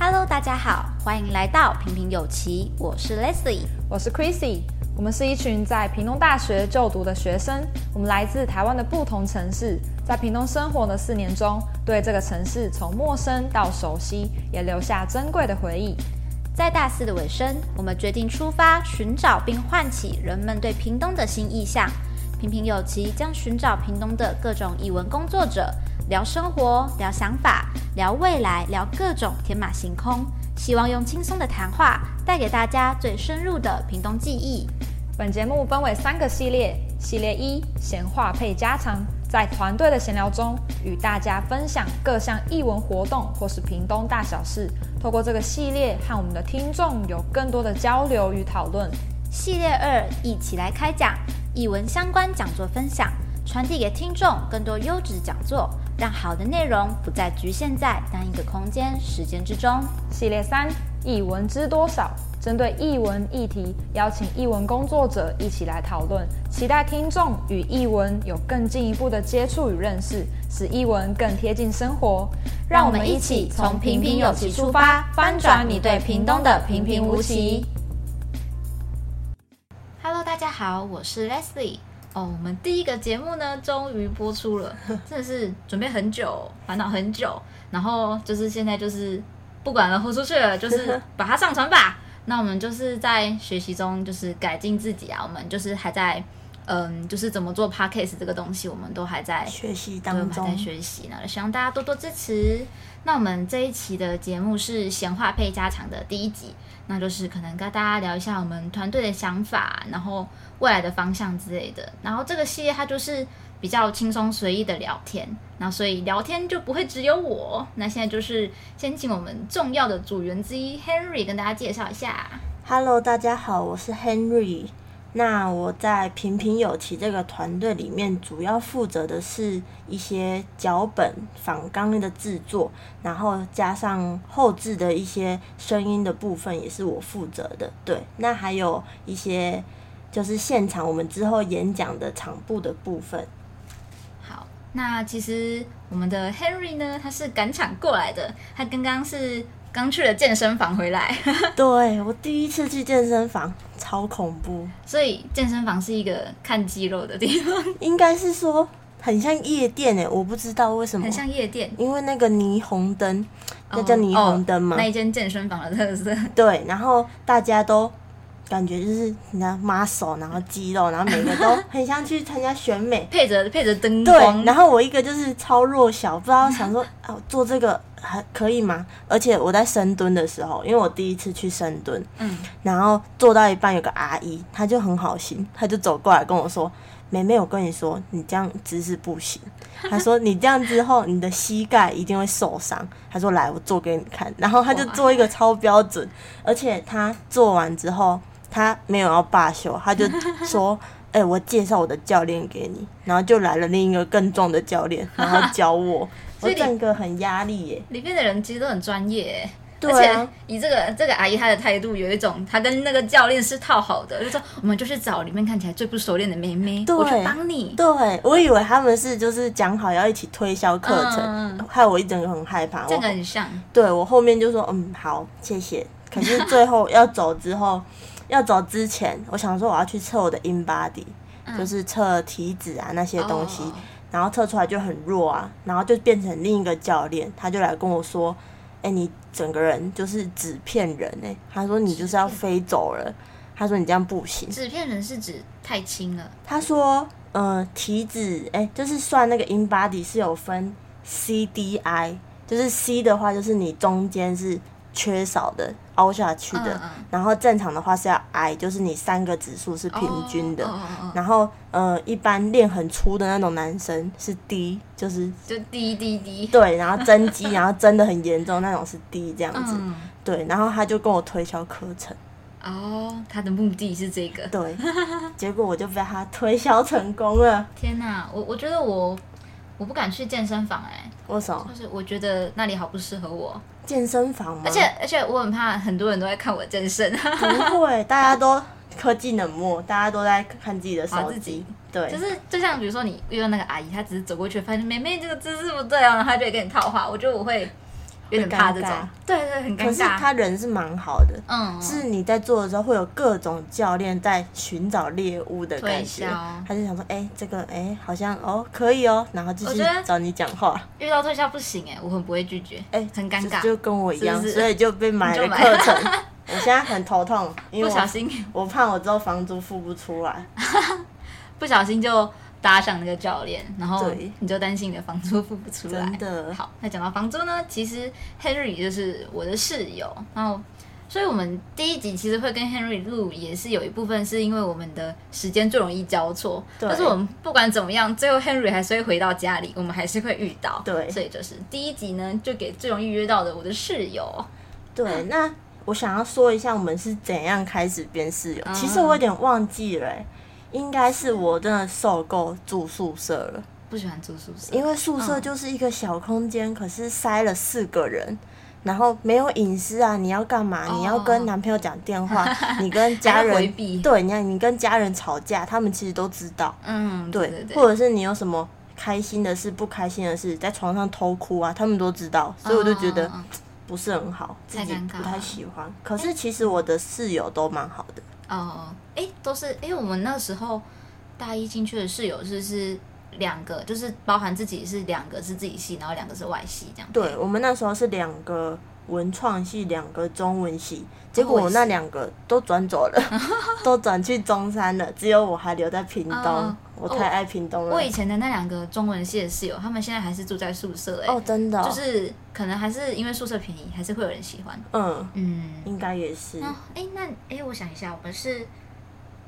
Hello，大家好，欢迎来到平平有奇，我是 Leslie，我是 Chrissy，我们是一群在屏东大学就读的学生，我们来自台湾的不同城市，在屏东生活的四年中，对这个城市从陌生到熟悉，也留下珍贵的回忆。在大四的尾声，我们决定出发，寻找并唤起人们对屏东的新意象。平平有奇将寻找屏东的各种译文工作者。聊生活，聊想法，聊未来，聊各种天马行空。希望用轻松的谈话带给大家最深入的屏东记忆。本节目分为三个系列：系列一闲话配家常，在团队的闲聊中与大家分享各项艺文活动或是屏东大小事。透过这个系列和我们的听众有更多的交流与讨论。系列二一起来开讲，艺文相关讲座分享，传递给听众更多优质讲座。让好的内容不再局限在单一个空间、时间之中。系列三：译文知多少？针对译文议题，邀请译文工作者一起来讨论，期待听众与译文有更进一步的接触与认识，使译文更贴近生活。让我们一起从平平有奇出发，翻转你对屏东的平平无奇。Hello，大家好，我是 Leslie。哦，我们第一个节目呢，终于播出了，真的是准备很久，烦恼很久，然后就是现在就是不管了，豁出去了，就是 把它上传吧。那我们就是在学习中，就是改进自己啊。我们就是还在，嗯，就是怎么做 Podcast 这个东西，我们都还在学习当中，还在学习呢。希望大家多多支持。那我们这一期的节目是闲话配家常的第一集，那就是可能跟大家聊一下我们团队的想法，然后。未来的方向之类的，然后这个系列它就是比较轻松随意的聊天，那所以聊天就不会只有我。那现在就是先请我们重要的组员之一 Henry 跟大家介绍一下。Hello，大家好，我是 Henry。那我在平平有奇这个团队里面，主要负责的是一些脚本、仿纲的制作，然后加上后置的一些声音的部分也是我负责的。对，那还有一些。就是现场我们之后演讲的场部的部分。好，那其实我们的 Henry 呢，他是赶场过来的，他刚刚是刚去了健身房回来。对，我第一次去健身房，超恐怖。所以健身房是一个看肌肉的地方，应该是说很像夜店欸，我不知道为什么。很像夜店，因为那个霓虹灯，那叫霓虹灯吗？哦哦，那一间健身房的特色。对，然后大家都。感觉就是你知道 muscle，然后肌肉，然后每个都很像去参加选美，配着配着灯光。对，然后我一个就是超弱小，不知道想说啊，做这个还可以吗？而且我在深蹲的时候，因为我第一次去深蹲，嗯，然后做到一半有个阿姨，她就很好心，她就走过来跟我说：“妹妹，我跟你说，你这样姿势不行。”她说：“你这样之后，你的膝盖一定会受伤。”她说：“来，我做给你看。”然后她就做一个超标准，而且她做完之后。她没有要罢休，她就说：“ 哎、欸，我介绍我的教练给你。”然后就来了另一个更壮的教练，然后教我。我整个很压力耶。里面的人其实都很专业，对啊、而且以这个这个阿姨她的态度，有一种她跟那个教练是套好的，就说我们就去找里面看起来最不熟练的妹妹，对我去帮你。对，我以为他们是就是讲好要一起推销课程，害、嗯、我一整个很害怕。这个很像。对，我后面就说嗯好谢谢，可是最后要走之后。要走之前，我想说我要去测我的 InBody，、嗯、就是测体脂啊那些东西，哦、然后测出来就很弱啊，然后就变成另一个教练，他就来跟我说：“哎、欸，你整个人就是纸片人哎、欸。”他说：“你就是要飞走了。”他说：“你这样不行。”纸片人是指太轻了。他说：“嗯、呃，体脂哎、欸，就是算那个 InBody 是有分 CDI，就是 C 的话就是你中间是。”缺少的凹下去的，嗯嗯、然后正常的话是要矮就是你三个指数是平均的。哦哦哦、然后呃，一般练很粗的那种男生是低就是就 D D D。对，然后增肌，然后增的很严重那种是低这样子。嗯、对，然后他就跟我推销课程。哦，他的目的是这个。对，结果我就被他推销成功了。天哪，我我觉得我我不敢去健身房哎、欸。为什么？就是我觉得那里好不适合我。健身房吗？而且而且我很怕很多人都在看我健身。不会，大家都科技冷漠，大家都在看自己的手机。对，就是就像比如说你遇到那个阿姨，她只是走过去发现妹妹这个姿势不对哦，然后她就会跟你套话。我觉得我会有点怕这种，对对，很尴尬。可是他人是蛮好的，嗯，是你在做的时候会有各种教练在寻找猎物的感觉，他就想说，哎，这个哎好像哦可以哦，然后继续找你讲话。遇到推销不行哎，我很不会拒绝，哎，很尴尬，就跟我一样，所以就被买了课程。我现在很头痛，因为不小心，我怕我之后房租付不出来，不小心就。搭上那个教练，然后你就担心你的房租付不出来。真的。好，那讲到房租呢，其实 Henry 就是我的室友，然后，所以我们第一集其实会跟 Henry 录，也是有一部分是因为我们的时间最容易交错。对。但是我们不管怎么样，最后 Henry 还是会回到家里，我们还是会遇到。对。所以就是第一集呢，就给最容易约到的我的室友。对，那我想要说一下我们是怎样开始变室友。嗯、其实我有点忘记了、欸。应该是我真的受够住宿舍了，不喜欢住宿舍，因为宿舍就是一个小空间，可是塞了四个人，然后没有隐私啊！你要干嘛？你要跟男朋友讲电话，你跟家人对，你看你跟家人吵架，他们其实都知道，嗯，对，或者是你有什么开心的事、不开心的事，在床上偷哭啊，他们都知道，所以我就觉得不是很好，自己不太喜欢。可是其实我的室友都蛮好的。哦，哎、都是，因为我们那时候大一进去的室友是是两个，就是包含自己是两个是自己系，然后两个是外系这样。对，我们那时候是两个文创系，两个中文系，结果我那两个都转走了，都转去中山了，只有我还留在屏东。太爱屏东了。我以前的那两个中文系的室友，他们现在还是住在宿舍哎。哦，真的。就是可能还是因为宿舍便宜，还是会有人喜欢。嗯嗯，应该也是。哎，那哎，我想一下，我们是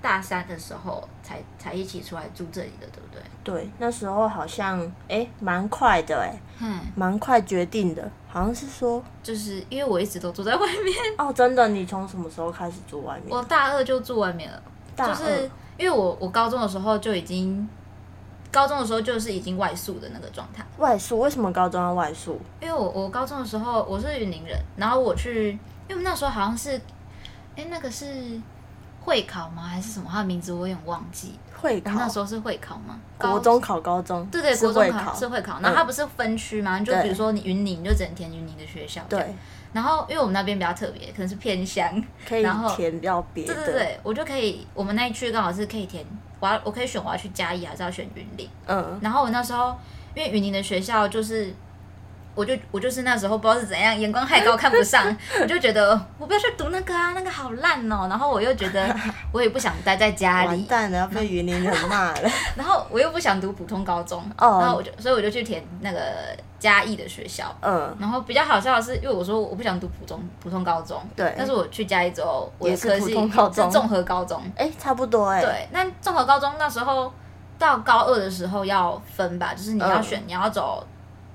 大三的时候才才一起出来住这里的，对不对？对，那时候好像哎，蛮快的哎，嗯，蛮快决定的，好像是说，就是因为我一直都住在外面。哦，真的？你从什么时候开始住外面？我大二就住外面了，大。就是。因为我我高中的时候就已经，高中的时候就是已经外宿的那个状态。外宿？为什么高中要外宿？因为我我高中的时候我是云林人，然后我去，因为那时候好像是，哎，那个是会考吗？还是什么？他的名字我有点忘记。会考？那时候是会考吗？国中考高中？对对，国中考是会考。然后它不是分区吗？就比如说你云林，你就只能填云林的学校。对。然后，因为我们那边比较特别，可能是偏乡，可以填比较别的。对对对，我就可以，我们那一区刚好是可以填，我要我可以选我要去嘉义还是要选云林。嗯。然后我那时候，因为云林的学校就是。我就我就是那时候不知道是怎样，眼光太高看不上，我就觉得我不要去读那个啊，那个好烂哦。然后我又觉得我也不想待在家里，完蛋了，要被云林人骂了。然后我又不想读普通高中，然后我就所以我就去填那个嘉义的学校。嗯。然后比较好笑的是，因为我说我不想读普通普通高中，对。但是我去嘉义之后，我的科系是综合高中，哎，差不多哎。对，那综合高中那时候到高二的时候要分吧，就是你要选你要走。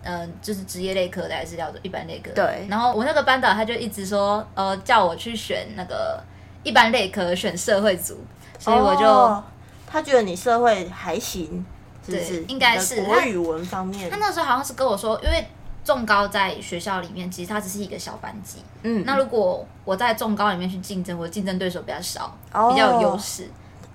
嗯、呃，就是职业类科的还是叫做一般类科？对。然后我那个班导他就一直说，呃，叫我去选那个一般类科，选社会组，所以我就、哦、他觉得你社会还行，是不是？应该是国语文方面他。他那时候好像是跟我说，因为重高在学校里面，其实它只是一个小班级。嗯。那如果我在重高里面去竞争，我竞争对手比较少，哦、比较有优势。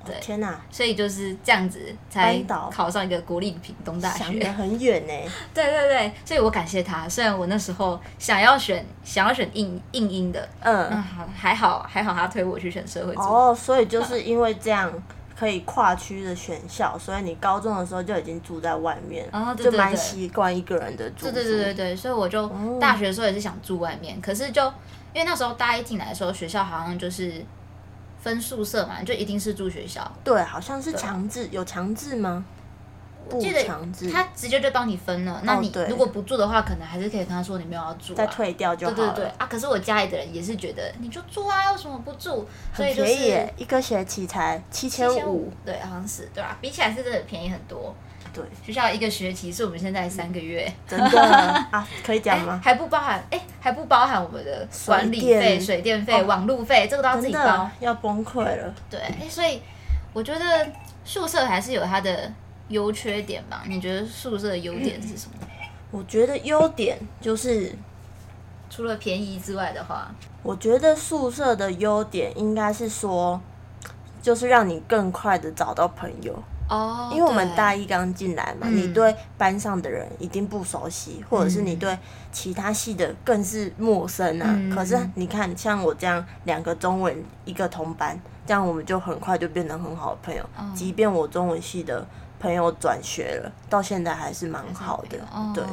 对，天哪！所以就是这样子才考上一个国立屏东大学，想得很远呢。对对对，所以我感谢他。虽然我那时候想要选想要选应应英的，嗯，好还好还好他推我去选社会组。哦，所以就是因为这样可以跨区的选校，所以你高中的时候就已经住在外面，哦，对对对，就蛮习惯一个人的住。对对对对对，所以我就大学的时候也是想住外面，可是就因为那时候大一进来的时候，学校好像就是。分宿舍嘛，就一定是住学校。对，好像是强制，有强制吗？不强制，他直接就帮你分了。那你如果不住的话，可能还是可以跟他说你没有要住，再退掉就好了。对对对啊！可是我家里的人也是觉得你就住啊，为什么不住？所以就是一个学期才七千五，对，好像是对吧？比起来是真的便宜很多。对，学校一个学期是我们现在三个月，真的 啊？可以讲吗？还不包含哎，还不包含我们的管理费、水电费、网路费，这个都要自己包，要崩溃了。对，哎，所以我觉得宿舍还是有它的优缺点吧？你觉得宿舍的优点是什么？我觉得优点就是除了便宜之外的话，我觉得宿舍的优点应该是说，就是让你更快的找到朋友。哦，因为我们大一刚进来嘛，嗯、你对班上的人一定不熟悉，或者是你对其他系的更是陌生啊。嗯、可是你看，像我这样两个中文一个同班，这样我们就很快就变成很好的朋友。哦、即便我中文系的朋友转学了，到现在还是蛮好的。哦、对，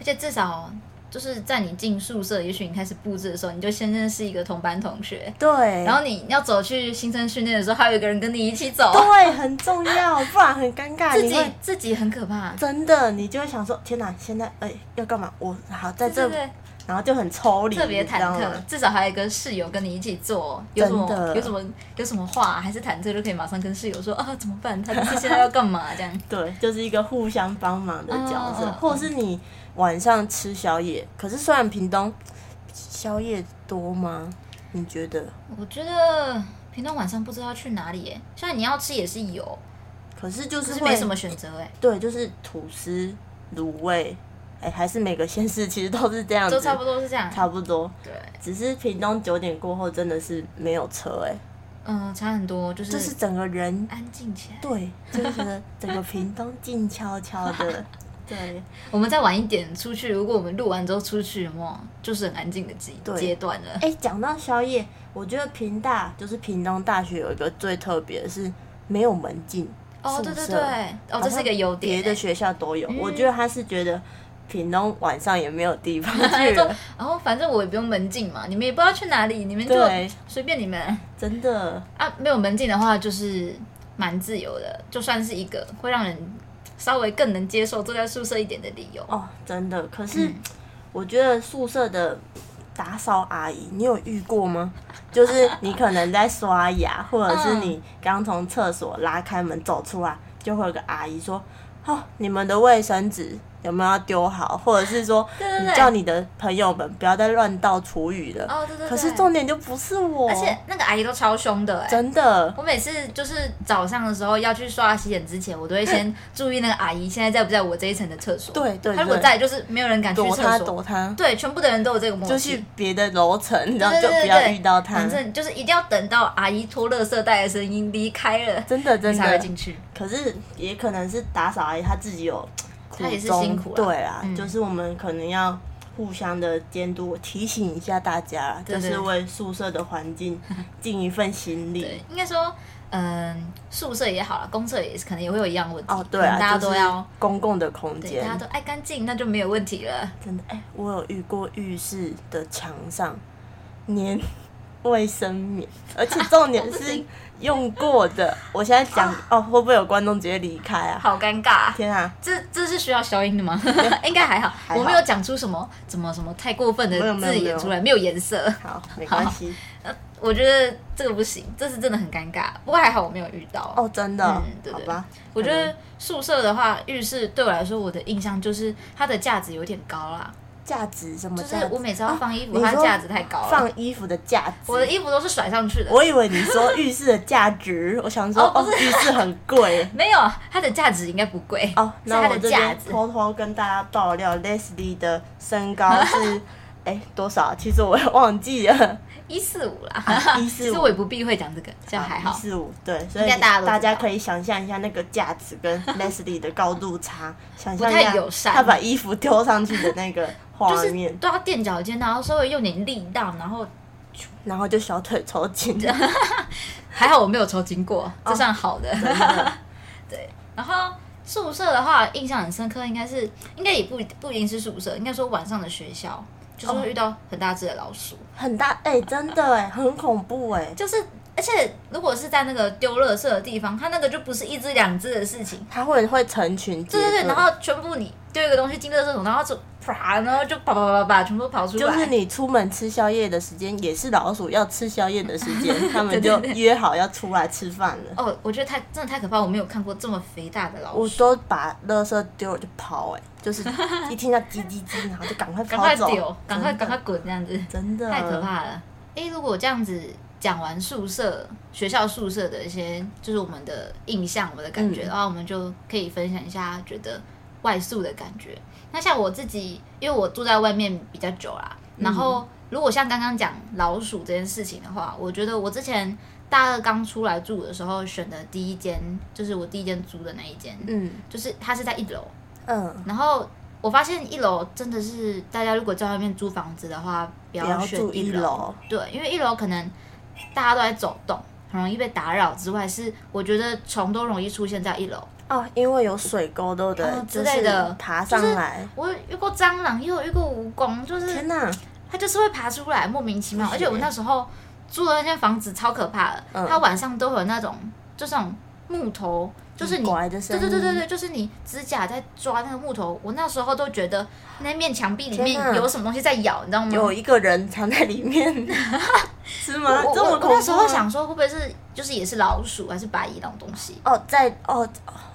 而且至少。就是在你进宿舍，也许你开始布置的时候，你就先认识一个同班同学。对。然后你要走去新生训练的时候，还有一个人跟你一起走。对，很重要，不然很尴尬。自己自己很可怕。真的，你就会想说：天哪，现在哎要干嘛？我好在这，然后就很抽离，特别忐忑。至少还有一个室友跟你一起做，有什么有什么有什么话，还是忐忑就可以马上跟室友说啊，怎么办？他现在要干嘛？这样。对，就是一个互相帮忙的角色，或者是你。晚上吃宵夜，可是虽然屏东宵夜多吗？你觉得？我觉得屏东晚上不知道去哪里耶。虽然你要吃也是有，可是就是是没什么选择哎。对，就是吐司、卤味，哎，还是每个县市其实都是这样子，都差不多是这样，差不多。对，只是屏东九点过后真的是没有车哎。嗯，差很多，就是就是整个人安静起来。对，就是整个屏东静悄悄的。对，我们再晚一点出去，如果我们录完之后出去，哇，就是很安静的阶阶段了。哎，讲到宵夜，我觉得平大就是屏东大学有一个最特别的是没有门禁。哦，对对对，哦，这是一个优点。别的学校都有，我觉得他是觉得屏东晚上也没有地方去。然后反正我也不用门禁嘛，你们也不知道去哪里，你们就随便你们。真的啊，没有门禁的话，就是蛮自由的，就算是一个会让人。稍微更能接受住在宿舍一点的理由哦，真的。可是我觉得宿舍的打扫阿姨，你有遇过吗？就是你可能在刷牙，或者是你刚从厕所拉开门走出来，就会有个阿姨说：“哦，你们的卫生纸。”有没有要丢好，或者是说，你叫你的朋友们不要再乱倒厨余了。哦，对对对。可是重点就不是我，而且那个阿姨都超凶的，真的。我每次就是早上的时候要去刷洗脸之前，我都会先注意那个阿姨现在在不在我这一层的厕所。对对。她如果在，就是没有人敢去厕所。躲她，躲她。对，全部的人都有这个默契。就去别的楼层，然后就不要遇到她。反正就是一定要等到阿姨拖垃圾袋的声音离开了，真的真的才会进去。可是也可能是打扫阿姨她自己有。他也是辛苦了，对啊，嗯、就是我们可能要互相的监督，提醒一下大家，对对对，就是为宿舍的环境 尽一份心力。对，应该说，嗯，宿舍也好了，公厕也是，可能也会有一样问题。哦，对啊，大家都要公共的空间，大家都爱干净，那就没有问题了。真的，哎、欸，我有遇过浴室的墙上粘卫生棉，而且重点是。用过的，我现在讲 哦，会不会有观众直接离开啊？好尴尬！天啊，这这是需要消音的吗？应该还好，我没有讲出什么怎么什么太过分的字眼出来，没有颜色。好，没关系。呃，我觉得这个不行，这是真的很尴尬。不过还好我没有遇到。哦，真的？嗯，对对。好吧。我觉得宿舍的话，浴室对我来说，我的印象就是它的价值有点高啦。架子什么？就是我每次要放衣服，它架子太高了。放衣服的架子，我的衣服都是甩上去的。我以为你说浴室的价值，我想说哦，浴室很贵。没有，它的价值应该不贵哦。那我这边偷偷跟大家爆料，Leslie 的身高是 哎多少？其实我也忘记了，一四五啦。一四五，其实我也不避讳讲这个，这样还好。一四五，对，所以大家大家可以想象一下那个架子跟 Leslie 的高度差，想象一下他把衣服丢上去的那个。就是都要垫脚尖，然后稍微用点力道，然后，然后就小腿抽筋。还好我没有抽筋过，这算好的。对，然后宿舍的话，印象很深刻，应该是应该也不不一定是宿舍，应该说晚上的学校，就是会遇到很大只的老鼠，很大哎，真的哎，很恐怖哎，就是。而且，如果是在那个丢垃圾的地方，它那个就不是一只两只的事情，它会会成群。对对对，然后全部你丢一个东西进垃圾桶，然后就啪，然后就啪啪啪啪，全部跑出来。就是你出门吃宵夜的时间，也是老鼠要吃宵夜的时间，他们就约好要出来吃饭了。哦，我觉得太真的太可怕，我没有看过这么肥大的老鼠。我都把垃圾丢了就跑，哎，就是 一听到叽叽叽，然后就赶快赶快走，赶快赶快滚这样子，真的太可怕了。哎，如果这样子。讲完宿舍、学校宿舍的一些，就是我们的印象、我们的感觉，嗯、然后我们就可以分享一下觉得外宿的感觉。那像我自己，因为我住在外面比较久啦，然后如果像刚刚讲老鼠这件事情的话，我觉得我之前大二刚出来住的时候选的第一间，就是我第一间租的那一间，嗯，就是它是在一楼，嗯，然后我发现一楼真的是大家如果在外面租房子的话，不要选一楼，对，因为一楼可能大家都在走动，很容易被打扰。之外，是我觉得虫都容易出现在一楼哦，因为有水沟，对不对？之类的爬上来。我遇过蟑螂，也有遇过蜈蚣，就是天哪！它就是会爬出来，莫名其妙。而且我那时候住的那间房子超可怕的，它晚上都有那种，就是那种木头，就是你，对对对对对，就是你指甲在抓那个木头。我那时候都觉得那面墙壁里面有什么东西在咬，你知道吗？有一个人藏在里面，是吗？这么恐怖？我那时候想说，会不会是就是也是老鼠还是白蚁那种东西？哦，在哦。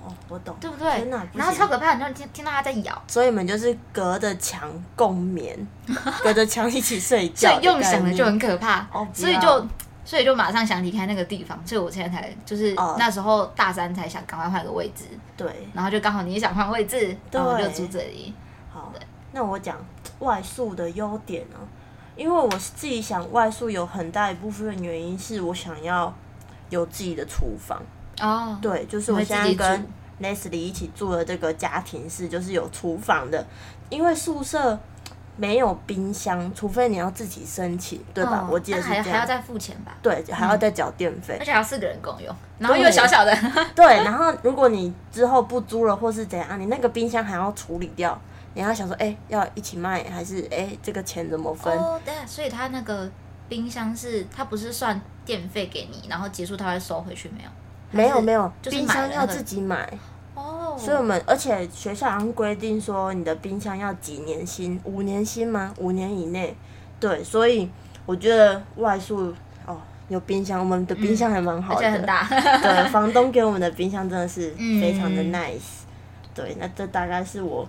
哦，我懂，对不对？然后超可怕，你就听听到它在咬。所以你们就是隔着墙共眠，隔着墙一起睡觉。所以用想的就很可怕，所以就所以就马上想离开那个地方。所以我现在才就是那时候大三才想赶快换个位置。对，然后就刚好你也想换位置，然后就住这里。好，那我讲外宿的优点呢？因为我自己想外宿有很大一部分原因是我想要有自己的厨房。哦，对，就是我现在跟 Leslie 一起住的这个家庭式，就是有厨房的，因为宿舍没有冰箱，除非你要自己申请，对吧？哦、我记得是这样，还要再付钱吧？对，还要再缴电费，而且还要四个人共用，然后又小小的。对，然后如果你之后不租了或是怎样，你那个冰箱还要处理掉，你要想说，哎、欸，要一起卖还是哎、欸，这个钱怎么分？哦，对，所以他那个冰箱是，他不是算电费给你，然后结束他会收回去没有？没有没有，冰箱要自己买哦。所以我们而且学校好像规定说，你的冰箱要几年新？五年新吗？五年以内。对，所以我觉得外宿哦，有冰箱，我们的冰箱还蛮好的，而且很大。对，房东给我们的冰箱真的是非常的 nice。对，那这大概是我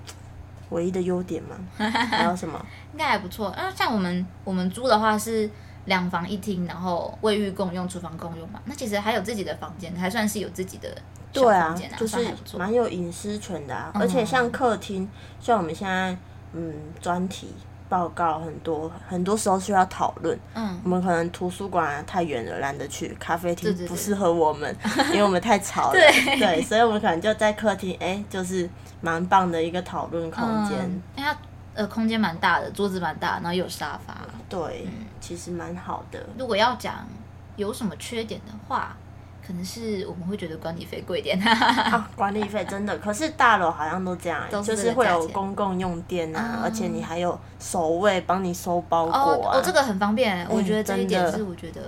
唯一的优点嘛。还有什么？应该还不错。那像我们我们租的话是。两房一厅，然后卫浴共用，厨房共用嘛。那其实还有自己的房间，还算是有自己的对啊，就是蛮有隐私权的啊。而且像客厅，像我们现在嗯专题报告很多，很多时候需要讨论。嗯，我们可能图书馆啊太远了，懒得去咖啡厅，不适合我们，因为我们太吵了。对对，所以我们可能就在客厅，哎，就是蛮棒的一个讨论空间。它呃空间蛮大的，桌子蛮大，然后有沙发。对。其实蛮好的。如果要讲有什么缺点的话，可能是我们会觉得管理费贵一点。啊，管理费真的，可是大楼好像都这样，都是就是会有公共用电啊，嗯、而且你还有守卫帮你收包裹啊。哦，哦，这个很方便，我觉得这一点是我觉得。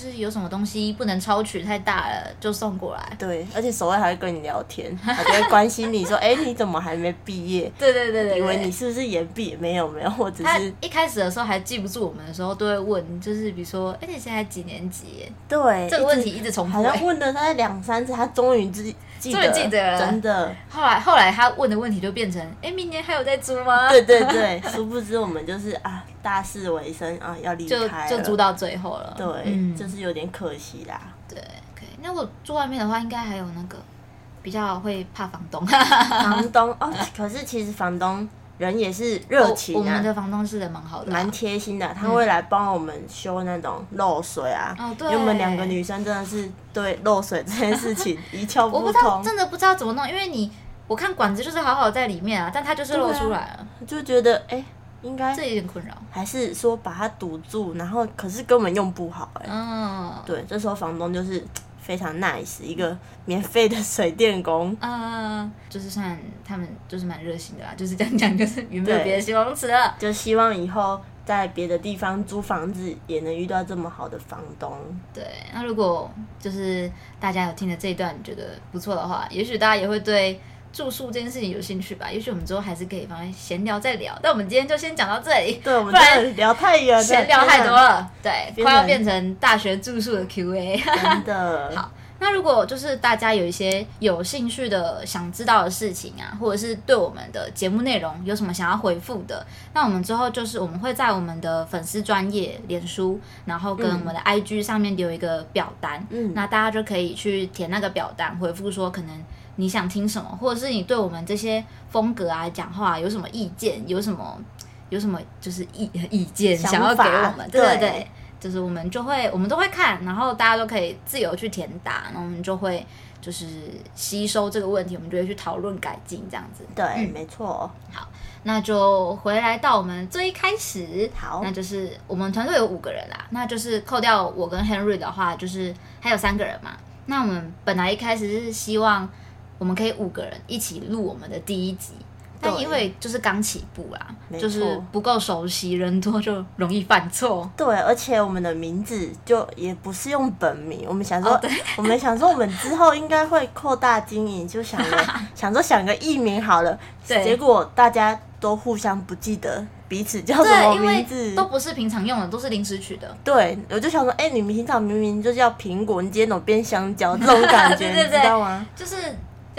就是有什么东西不能超取太大了，就送过来。对，而且守卫还会跟你聊天，还会关心你说：“哎、欸，你怎么还没毕业？”对对对对，以为你是不是延毕？没有没有，我只是。他一开始的时候还记不住我们的时候，都会问，就是比如说：“哎、欸，你现在几年级？”对，这个问题一直重复，好像问了他两三次，他终于自己。记得，记得了，真的。后来，后来他问的问题就变成：哎，明年还有在租吗？对对对，殊不知我们就是啊，大四尾声啊，要离开就，就租到最后了。对，嗯、就是有点可惜啦。对，可以。那我住外面的话，应该还有那个比较会怕房东。房东哦，可是其实房东。人也是热情、啊哦、我们的房东是人蛮好的、啊，蛮贴心的。他会来帮我们修那种漏水啊。哦，对。因为我们两个女生真的是对漏水这件事情一窍不通。我不知道，真的不知道怎么弄，因为你我看管子就是好好在里面啊，但它就是漏出来了，啊、就觉得哎、欸，应该这有点困扰。还是说把它堵住，然后可是根本用不好哎、欸。嗯。对，这时候房东就是。非常 nice，一个免费的水电工，嗯，就是算他们就是蛮热心的啦，就是这样讲，就是有没有别的形容词了？就希望以后在别的地方租房子也能遇到这么好的房东。对，那如果就是大家有听了这一段觉得不错的话，也许大家也会对住宿这件事情有兴趣吧。也许我们之后还是可以放在闲聊再聊。但我们今天就先讲到这里，对，我们不然聊太远了，闲聊太多了，对，快要变成大学住宿的 Q&A。真的。好。那如果就是大家有一些有兴趣的、想知道的事情啊，或者是对我们的节目内容有什么想要回复的，那我们之后就是我们会在我们的粉丝专业脸书，然后跟我们的 IG 上面留一个表单，嗯，那大家就可以去填那个表单，回复说可能你想听什么，或者是你对我们这些风格啊讲话有什么意见，有什么有什么就是意意见想想要给我们，对对对，就是我们就会我们都会看，然后大家都可以自由去填答，然后我们就会就是吸收这个问题，我们就会去讨论改进这样子。对，嗯、没错。好，那就回来到我们最一开始，好，那就是我们团队有五个人啦，那就是扣掉我跟 Henry 的话，就是还有三个人嘛。那我们本来一开始是希望我们可以五个人一起录我们的第一集。但因为就是刚起步啦，就是不够熟悉，人多就容易犯错。对，而且我们的名字就也不是用本名，我们想说，哦、我们想说，我们之后应该会扩大经营，就想着 想说想个艺名好了。结果大家都互相不记得彼此叫什么名字，都不是平常用的，都是临时取的。对，我就想说，哎、欸，你平常明明就叫苹果，你今天怎么变香蕉？这种感觉，你知道吗？就是。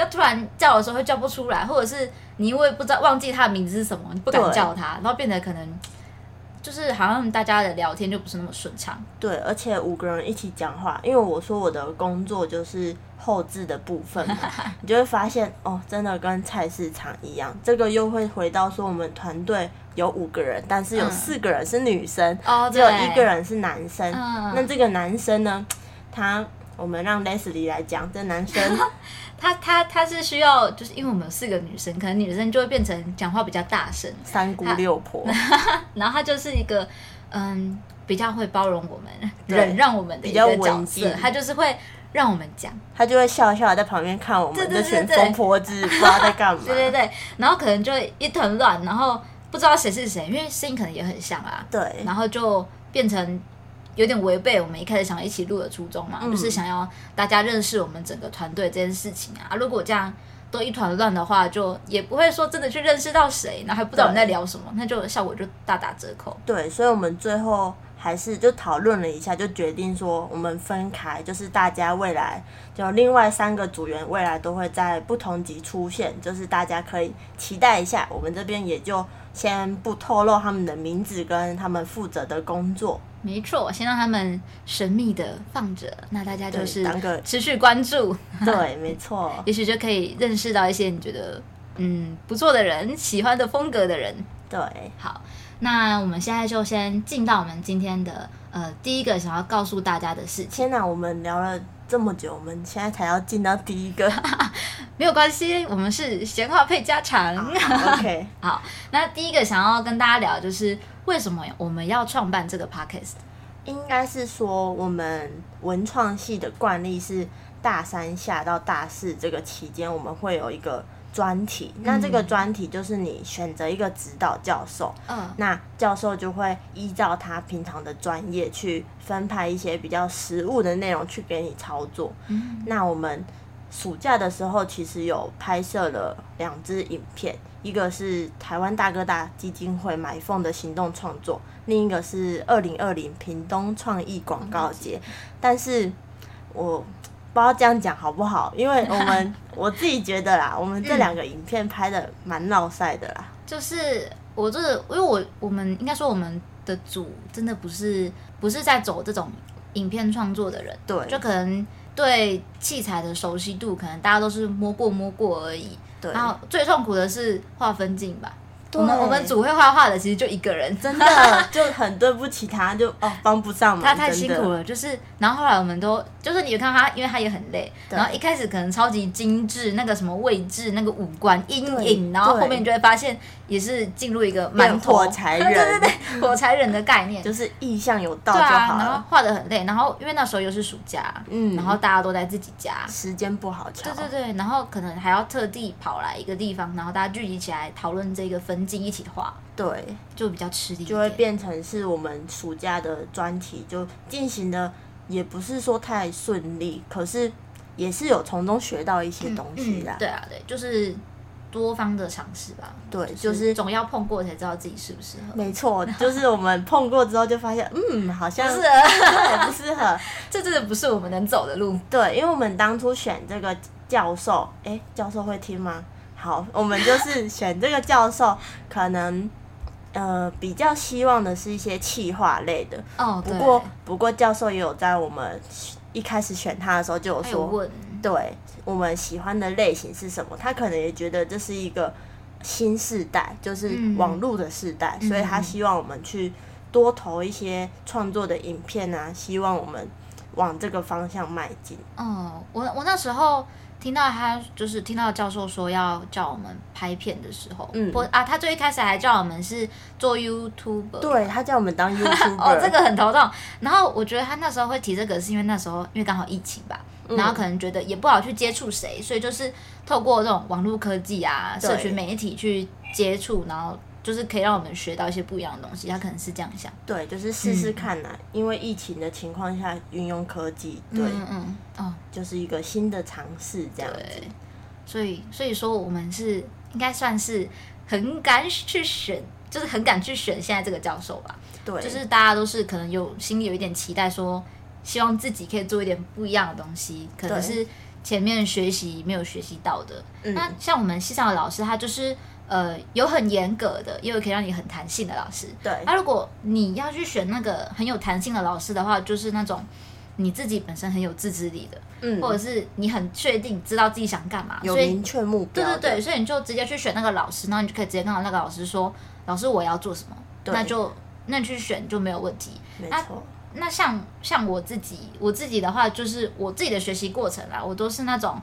要突然叫的时候会叫不出来，或者是你因为不知道忘记他的名字是什么，你不敢叫他，然后变得可能就是好像大家的聊天就不是那么顺畅。对，而且五个人一起讲话，因为我说我的工作就是后置的部分嘛，你就会发现哦，真的跟菜市场一样。这个又会回到说我们团队有五个人，但是有四个人是女生，嗯、只有一个人是男生。哦、那这个男生呢，他我们让 Leslie 来讲，这男生。他他他是需要，就是因为我们有四个女生，可能女生就会变成讲话比较大声，三姑六婆。然后他就是一个嗯，比较会包容我们、忍让我们的一个角色。他就是会让我们讲，他就会笑笑在旁边看我们这群疯婆子不知道在干嘛。对对对，然后可能就一团乱，然后不知道谁是谁，因为声音可能也很像啊。对，然后就变成。有点违背我们一开始想要一起录的初衷嘛，嗯、就是想要大家认识我们整个团队这件事情啊。如果这样都一团乱的话，就也不会说真的去认识到谁，然后还不知道我们在聊什么，那就效果就大打折扣。对，所以我们最后还是就讨论了一下，就决定说我们分开，就是大家未来就另外三个组员未来都会在不同集出现，就是大家可以期待一下。我们这边也就先不透露他们的名字跟他们负责的工作。没错，先让他们神秘的放着，那大家就是持续关注。对，没错，也许就可以认识到一些你觉得嗯不错的人，喜欢的风格的人。对，好，那我们现在就先进到我们今天的呃第一个想要告诉大家的事情。天哪，我们聊了这么久，我们现在才要进到第一个，没有关系，我们是闲话配家常。OK，好，那第一个想要跟大家聊就是。为什么我们要创办这个 podcast？应该是说，我们文创系的惯例是大三下到大四这个期间，我们会有一个专题。嗯、那这个专题就是你选择一个指导教授，嗯，那教授就会依照他平常的专业去分派一些比较实务的内容去给你操作。嗯，那我们暑假的时候其实有拍摄了两支影片。一个是台湾大哥大基金会买凤的行动创作，另一个是二零二零屏东创意广告节。但是我不知道这样讲好不好，因为 我们我自己觉得啦，我们这两个影片拍的蛮闹赛的啦。就是我这个，因为我我们应该说我们的组真的不是不是在走这种影片创作的人，对，就可能对器材的熟悉度，可能大家都是摸过摸过而已。对然后最痛苦的是划分镜吧。对。我们我们组会画画的其实就一个人，真的。就很对不起他，就哦帮不上忙，他太辛苦了。就是然后后来我们都就是你看他，因为他也很累，对。然后一开始可能超级精致，那个什么位置，那个五官阴影，然后后面你就会发现也是进入一个蛮火柴人，对对对，火柴人的概念，就是意象有到就好了。啊、然后画的很累，然后因为那时候又是暑假，嗯，然后大家都在自己家，时间不好调。对对对，然后可能还要特地跑来一个地方，然后大家聚集起来讨论这个分镜，一起画。对，就比较吃力，就会变成是我们暑假的专题，就进行的也不是说太顺利，可是也是有从中学到一些东西的、对啊，对，就是多方的尝试吧。对，就是总要碰过才知道自己适不适合。没错，就是我们碰过之后就发现，嗯，好像不适合，不适合，这真的不是我们能走的路。对，因为我们当初选这个教授，哎，教授会听吗？好，我们就是选这个教授，可能。呃，比较希望的是一些企划类的哦。不过，不过教授也有在我们一开始选他的时候就有说，有，对我们喜欢的类型是什么？他可能也觉得这是一个新世代，就是网络的世代，嗯、所以他希望我们去多投一些创作的影片啊，希望我们往这个方向迈进。哦，我我那时候。听到他就是听到教授说要叫我们拍片的时候，嗯，不啊，他最一开始还叫我们是做 YouTuber，对，他叫我们当 YouTuber，哦，这个很头痛。然后我觉得他那时候会提这个，是因为那时候因为刚好疫情吧，嗯、然后可能觉得也不好去接触谁，所以就是透过这种网络科技啊、社群媒体去接触，然后。就是可以让我们学到一些不一样的东西，他可能是这样想。对，就是试试看呐、啊，嗯、因为疫情的情况下，运用科技，对，嗯嗯，哦，就是一个新的尝试，这样子。对，所以，所以说我们是应该算是很敢去选，就是很敢去选现在这个教授吧。对，就是大家都是可能有心里有一点期待，说希望自己可以做一点不一样的东西，可能是前面学习没有学习到的。那像我们系上的老师，他就是。呃，有很严格的，也有可以让你很弹性的老师。对。那、啊、如果你要去选那个很有弹性的老师的话，就是那种你自己本身很有自制力的，嗯，或者是你很确定知道自己想干嘛，有明确目标。对对对，所以你就直接去选那个老师，然后你就可以直接跟那个老师说：“老师，我要做什么？”对那就那你去选就没有问题。没错。那，那像像我自己，我自己的话，就是我自己的学习过程啦，我都是那种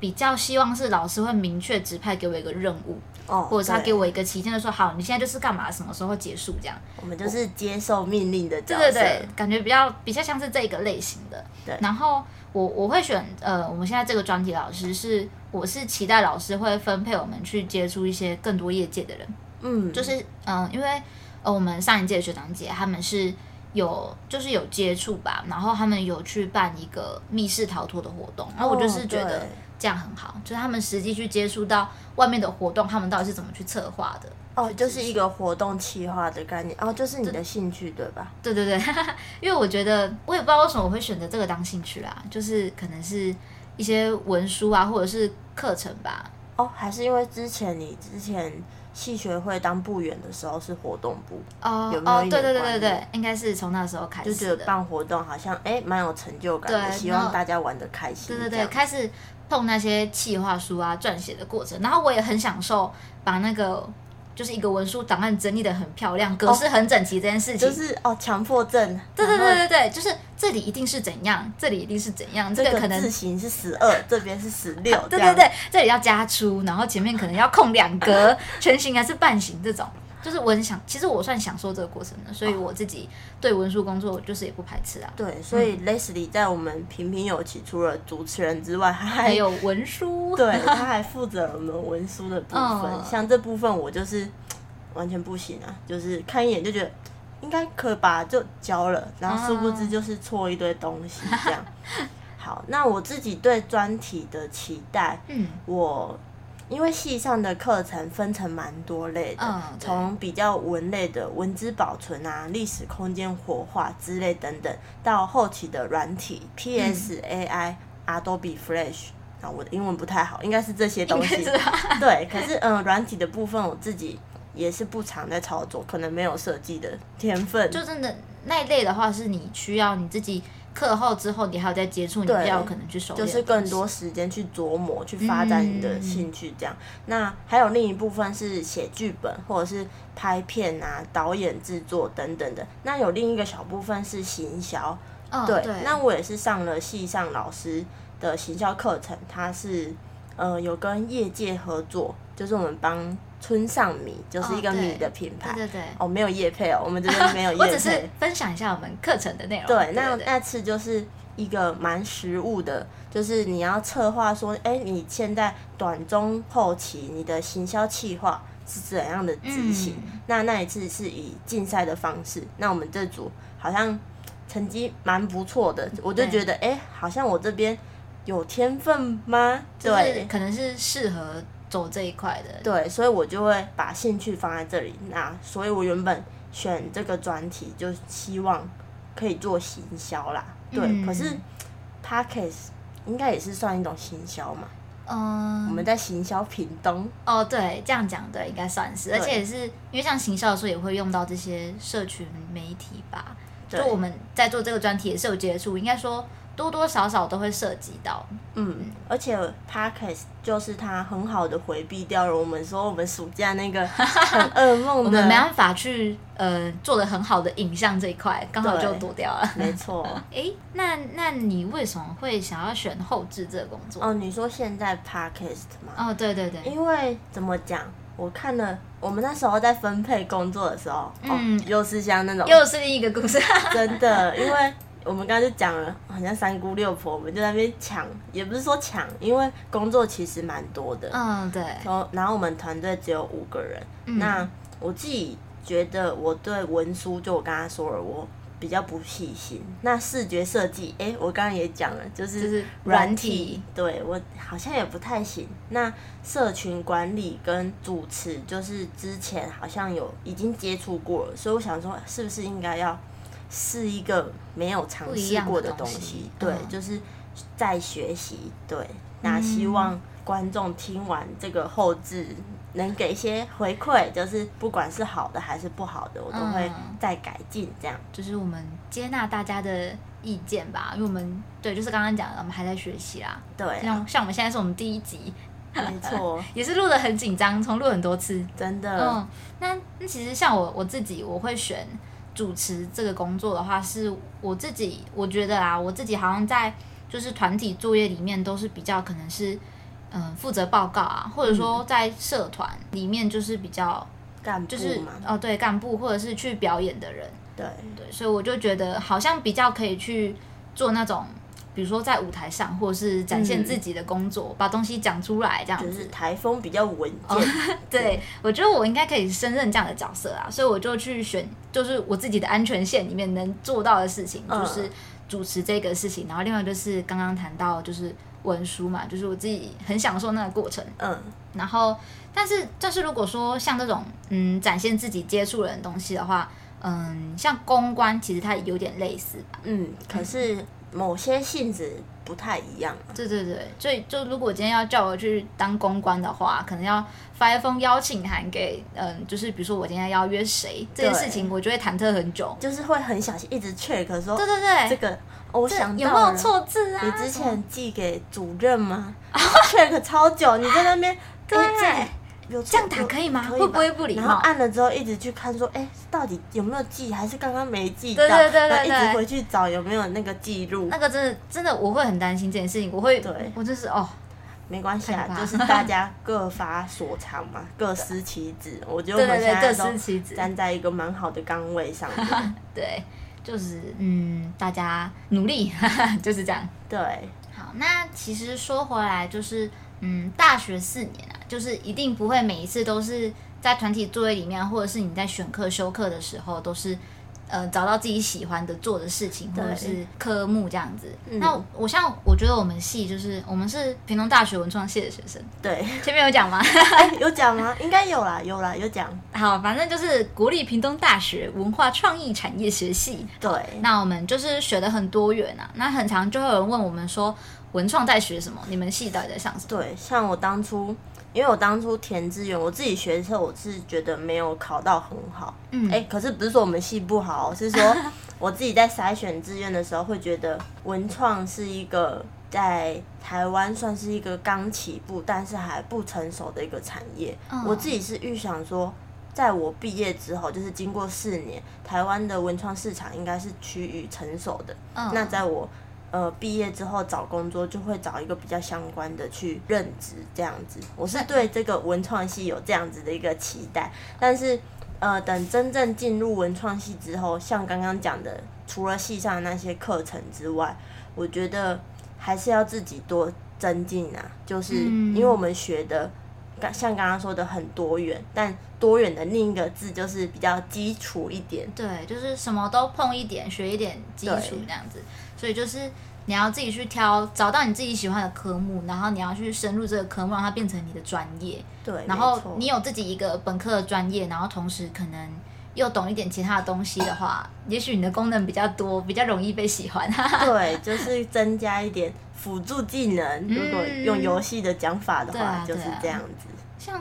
比较希望是老师会明确指派给我一个任务。哦，或者是他给我一个期限，就说好，你现在就是干嘛，什么时候结束这样。我们就是接受命令的角色。对对对，感觉比较比较像是这个类型的。对。然后我我会选呃，我们现在这个专题老师是，我是期待老师会分配我们去接触一些更多业界的人。嗯。就是嗯、呃，因为呃，我们上一届的学长姐他们是有就是有接触吧，然后他们有去办一个密室逃脱的活动，然后我就是觉得。哦这样很好，就是他们实际去接触到外面的活动，他们到底是怎么去策划的？哦，就是一个活动企划的概念，哦，就是你的兴趣对，吧？对对对，因为我觉得我也不知道为什么我会选择这个当兴趣啦，就是可能是一些文书啊，或者是课程吧。哦，还是因为之前你之前系学会当部员的时候是活动部哦，有没有哦，对对对对对，应该是从那时候开始，就觉得办活动好像哎蛮有成就感的，希望大家玩的开心。对对对，开始。碰那些企划书啊，撰写的过程，然后我也很享受把那个就是一个文书档案整理的很漂亮，格式很整齐这件事情，就是哦强迫症。对对对对对，就是这里一定是怎样，这里一定是怎样，这个可能字形是十二，这边是十六，对对对，这里要加粗，然后前面可能要空两格，全形还是半形这种。就是我很想，其实我算享受这个过程的，所以我自己对文书工作就是也不排斥啊。对，所以 Leslie 在我们平平有奇，除了主持人之外，他还，还有文书，对，他还负责我们文书的部分。哦、像这部分我就是完全不行啊，就是看一眼就觉得应该可以吧，就交了，然后殊不知就是错一堆东西这样。哦、好，那我自己对专题的期待，嗯，我。因为系上的课程分成蛮多类的，从、嗯、比较文类的文字保存啊、历史空间活化之类等等，到后期的软体 PS、嗯、AI、Adobe Flash 啊，我的英文不太好，应该是这些东西。对，可是嗯，软体的部分我自己也是不常在操作，可能没有设计的天分。就真的那一类的话，是你需要你自己。课后之后，你还有在接触，你比较可能去熟练，就是更多时间去琢磨、去发展你的兴趣这样。嗯、那还有另一部分是写剧本，或者是拍片啊、导演制作等等的。那有另一个小部分是行销，哦、对。对那我也是上了系上老师的行销课程，他是呃有跟业界合作，就是我们帮。村上米就是一个米的品牌，哦、对，对对对，哦，没有业配哦，我们这边没有业配，我只是分享一下我们课程的内容。对，那那次就是一个蛮实务的，就是你要策划说，哎、欸，你现在短中后期你的行销企划是怎样的执行？嗯、那那一次是以竞赛的方式，那我们这组好像成绩蛮不错的，我就觉得，哎好像我这边有天分吗？对，可能是适合。走这一块的，对，所以我就会把兴趣放在这里。那所以，我原本选这个专题，就希望可以做行销啦。对，嗯、可是 p a c k a g e 应该也是算一种行销嘛。嗯，我们在行销屏东。哦，对，这样讲对，应该算是。而且也是因为像行销的时候，也会用到这些社群媒体吧。对就我们在做这个专题也是有接触，应该说。多多少少都会涉及到。嗯，而且 Podcast 就是它很好的回避掉了我们说我们暑假那个 很噩梦的，我们没办法去呃做的很好的影像这一块，刚好就躲掉了。没错。哎，那那你为什么会想要选后置这个工作？哦，你说现在 Podcast 吗？哦，对对对。因为怎么讲，我看了我们那时候在分配工作的时候，嗯，哦、又是像那种，又是另一个故事，真的，因为。我们刚刚就讲了，好像三姑六婆，我们就在那边抢，也不是说抢，因为工作其实蛮多的。嗯，对。然后我们团队只有五个人。嗯、那我自己觉得，我对文书，就我刚刚说了，我比较不细心。那视觉设计，哎，我刚刚也讲了，就是软体，体对我好像也不太行。那社群管理跟主持，就是之前好像有已经接触过了，所以我想说，是不是应该要。是一个没有尝试过的东西，对，嗯、就是在学习，对。那希望观众听完这个后置，能给一些回馈，就是不管是好的还是不好的，我都会再改进，这样。就是我们接纳大家的意见吧，因为我们对，就是刚刚讲的，我们还在学习啦。对、啊，像像我们现在是我们第一集，没错，也是录的很紧张，重录很多次，真的。嗯，那那其实像我我自己，我会选。主持这个工作的话，是我自己，我觉得啊，我自己好像在就是团体作业里面都是比较可能是，嗯、呃，负责报告啊，或者说在社团里面就是比较干部，就是哦对干部或者是去表演的人，对对，所以我就觉得好像比较可以去做那种。比如说在舞台上，或者是展现自己的工作，嗯、把东西讲出来，这样子。就是台风比较稳健。Oh, 对，对我觉得我应该可以胜任这样的角色啊，所以我就去选，就是我自己的安全线里面能做到的事情，就是主持这个事情。然后另外就是刚刚谈到就是文书嘛，就是我自己很享受那个过程。嗯。然后，但是但是如果说像这种嗯展现自己接触人的东西的话，嗯，像公关其实它有点类似吧。嗯，可是。某些性质不太一样。对对对，所以就如果今天要叫我去当公关的话，可能要发一封邀请函给，嗯，就是比如说我今天要约谁这件事情，我就会忐忑很久，就是会很小心，一直 check 说，对对对，这个我想到有没有错字啊？你之前寄给主任吗？check 超久，你在那边对。有这样打可以吗？会不会不礼貌？然后按了之后一直去看，说，哎，到底有没有记，还是刚刚没记到？对对对对，一直回去找有没有那个记录。那个真的真的，我会很担心这件事情。我会，对，我就是哦，没关系啊，就是大家各发所长嘛，各司其职。我觉得我们现在都站在一个蛮好的岗位上面。对，就是嗯，大家努力，就是这样。对，好，那其实说回来就是。嗯，大学四年啊，就是一定不会每一次都是在团体作业里面，或者是你在选课修课的时候，都是呃找到自己喜欢的做的事情，或者是科目这样子。嗯、那我像我觉得我们系就是我们是屏东大学文创系的学生，对，前面有讲吗？有讲吗？应该有啦，有啦，有讲。好，反正就是国立屏东大学文化创意产业学系。对，那我们就是学的很多元啊，那很常就会有人问我们说。文创在学什么？你们系到底在上什么？对，像我当初，因为我当初填志愿，我自己学的时候，我是觉得没有考到很好。嗯，哎、欸，可是不是说我们系不好，是说 我自己在筛选志愿的时候，会觉得文创是一个在台湾算是一个刚起步，但是还不成熟的一个产业。嗯、我自己是预想说，在我毕业之后，就是经过四年，台湾的文创市场应该是趋于成熟的。嗯，那在我。呃，毕业之后找工作就会找一个比较相关的去任职，这样子。我是对这个文创系有这样子的一个期待，但是呃，等真正进入文创系之后，像刚刚讲的，除了系上的那些课程之外，我觉得还是要自己多增进啊。就是因为我们学的，像刚刚说的很多元，但多元的另一个字就是比较基础一点。对，就是什么都碰一点，学一点基础这样子。所以就是你要自己去挑，找到你自己喜欢的科目，然后你要去深入这个科目，让它变成你的专业。对，然后你有自己一个本科的专业，然后同时可能又懂一点其他的东西的话，也许你的功能比较多，比较容易被喜欢。对，就是增加一点辅助技能。如果用游戏的讲法的话，就是这样子。像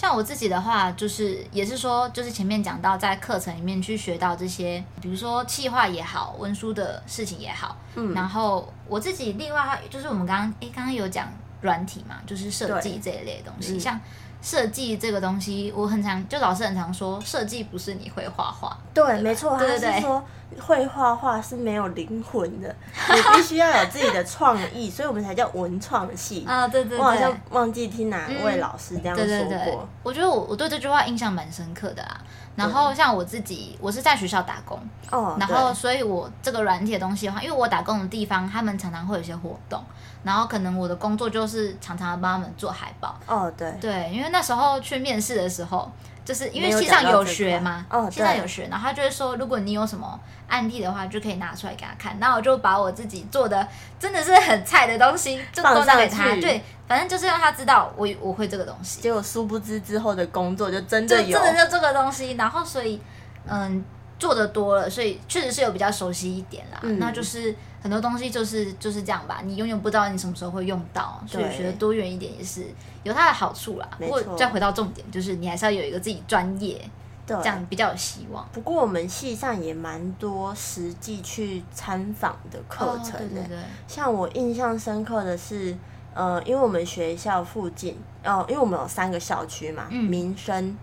像我自己的话，就是也是说，就是前面讲到在课程里面去学到这些，比如说气化也好，文书的事情也好，嗯，然后我自己另外就是我们刚刚诶刚刚有讲软体嘛，就是设计这一类的东西，像。设计这个东西，我很常就老师很常说，设计不是你会画画，对，对没错，他是说会画画是没有灵魂的，你必须要有自己的创意，所以我们才叫文创系啊，对对对，我好像忘记听哪位老师这样说过。嗯、对对对，我觉得我我对这句话印象蛮深刻的啦。然后像我自己，我是在学校打工，哦，然后所以我这个软体的东西的话，因为我打工的地方，他们常常会有一些活动。然后可能我的工作就是常常帮他们做海报。哦，对。对，因为那时候去面试的时候，就是因为线上有学嘛，哦，戏上有学，然后他就会说，如果你有什么案例的话，就可以拿出来给他看。然后我就把我自己做的真的是很菜的东西，就都拿给他。对，反正就是让他知道我我会这个东西。结果殊不知之后的工作就真的有，真的就这个东西。然后所以，嗯，做的多了，所以确实是有比较熟悉一点啦。嗯，那就是。很多东西就是就是这样吧，你永远不知道你什么时候会用到，所以学的多元一点也是有它的好处啦。不过再回到重点，就是你还是要有一个自己专业，对，这样比较有希望。不过我们系上也蛮多实际去参访的课程的，哦，对对对。像我印象深刻的是，呃，因为我们学校附近，哦，因为我们有三个校区嘛，嗯，民生。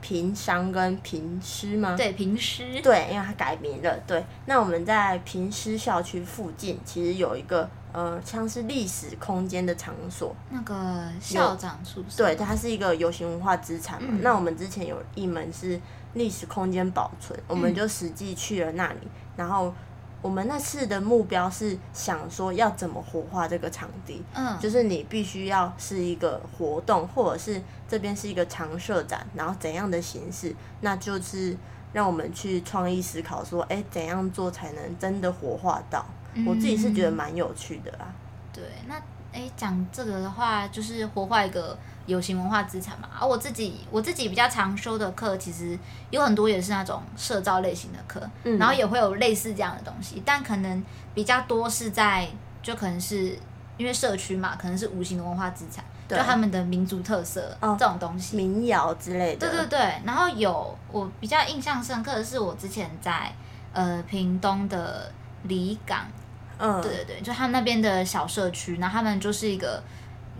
平商跟平师吗？对，平师。对，因为它改名了。对，那我们在平师校区附近，其实有一个呃，像是历史空间的场所。那个校长宿舍。对，它是一个有形文化资产嘛。嗯。那我们之前有一门是历史空间保存，我们就实际去了那里，嗯。然后。我们那次的目标是想说要怎么活化这个场地，嗯，就是你必须要是一个活动，或者是这边是一个常设展，然后怎样的形式，那就是让我们去创意思考说，哎，怎样做才能真的活化到？嗯，我自己是觉得蛮有趣的啊。对，那哎，讲这个的话，就是活化一个。有形文化资产嘛，而、啊、我自己我自己比较常修的课，其实有很多也是那种社造类型的课，嗯，然后也会有类似这样的东西，但可能比较多是在就可能是因为社区嘛，可能是无形的文化资产，对，就他们的民族特色、哦、这种东西，民谣之类的，对对对。然后有我比较印象深刻的是，我之前在呃屏东的里港，嗯，对对对，就他们那边的小社区，然后他们就是一个。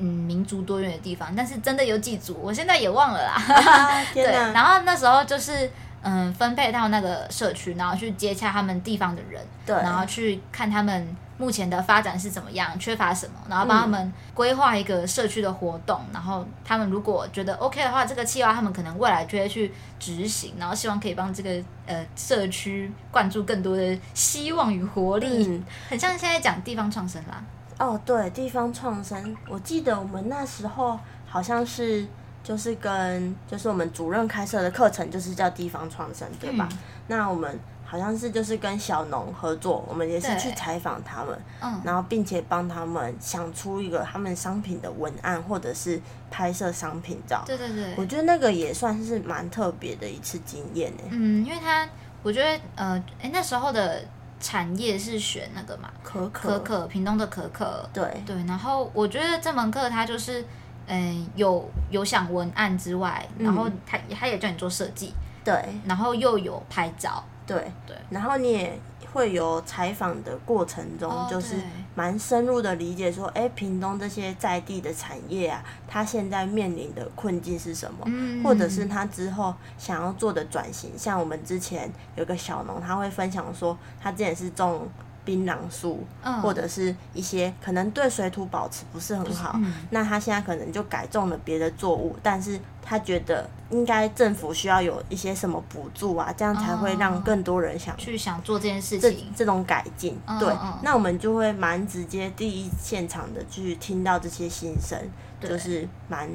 嗯，民族多元的地方，但是真的有几族，我现在也忘了啦。啊、对，然后那时候就是嗯，分配到那个社区，然后去接洽他们地方的人，对，然后去看他们目前的发展是怎么样，缺乏什么，然后帮他们规划一个社区的活动，嗯，然后他们如果觉得 OK 的话，这个计划他们可能未来就会去执行，然后希望可以帮这个呃社区灌注更多的希望与活力，嗯，很像现在讲地方创生啦。哦，对，地方创生，我记得我们那时候好像是就是跟就是我们主任开设的课程，就是叫地方创生，对吧？嗯。那我们好像是就是跟小农合作，我们也是去采访他们，嗯，然后并且帮他们想出一个他们商品的文案，或者是拍摄商品照。对对对，我觉得那个也算是蛮特别的一次经验呢。嗯，因为他我觉得呃，哎那时候的。产业是选那个嘛？可可可可，屏东的可可。对对，然后我觉得这门课它就是，嗯，有有想文案之外，然后他他也叫你做设计，对，然后又有拍照，对对，然后你也。会有采访的过程中，就是蛮深入的理解说，哎、欸，屏东这些在地的产业啊，它现在面临的困境是什么？嗯，或者是他之后想要做的转型。像我们之前有个小农，他会分享说，他之前是种。槟榔树，嗯或者是一些可能对水土保持不是很好，嗯、那他现在可能就改种了别的作物，但是他觉得应该政府需要有一些什么补助啊，这样才会让更多人想去想做这件事情，这种改进。对，那我们就会蛮直接第一现场的去听到这些心声，就是蛮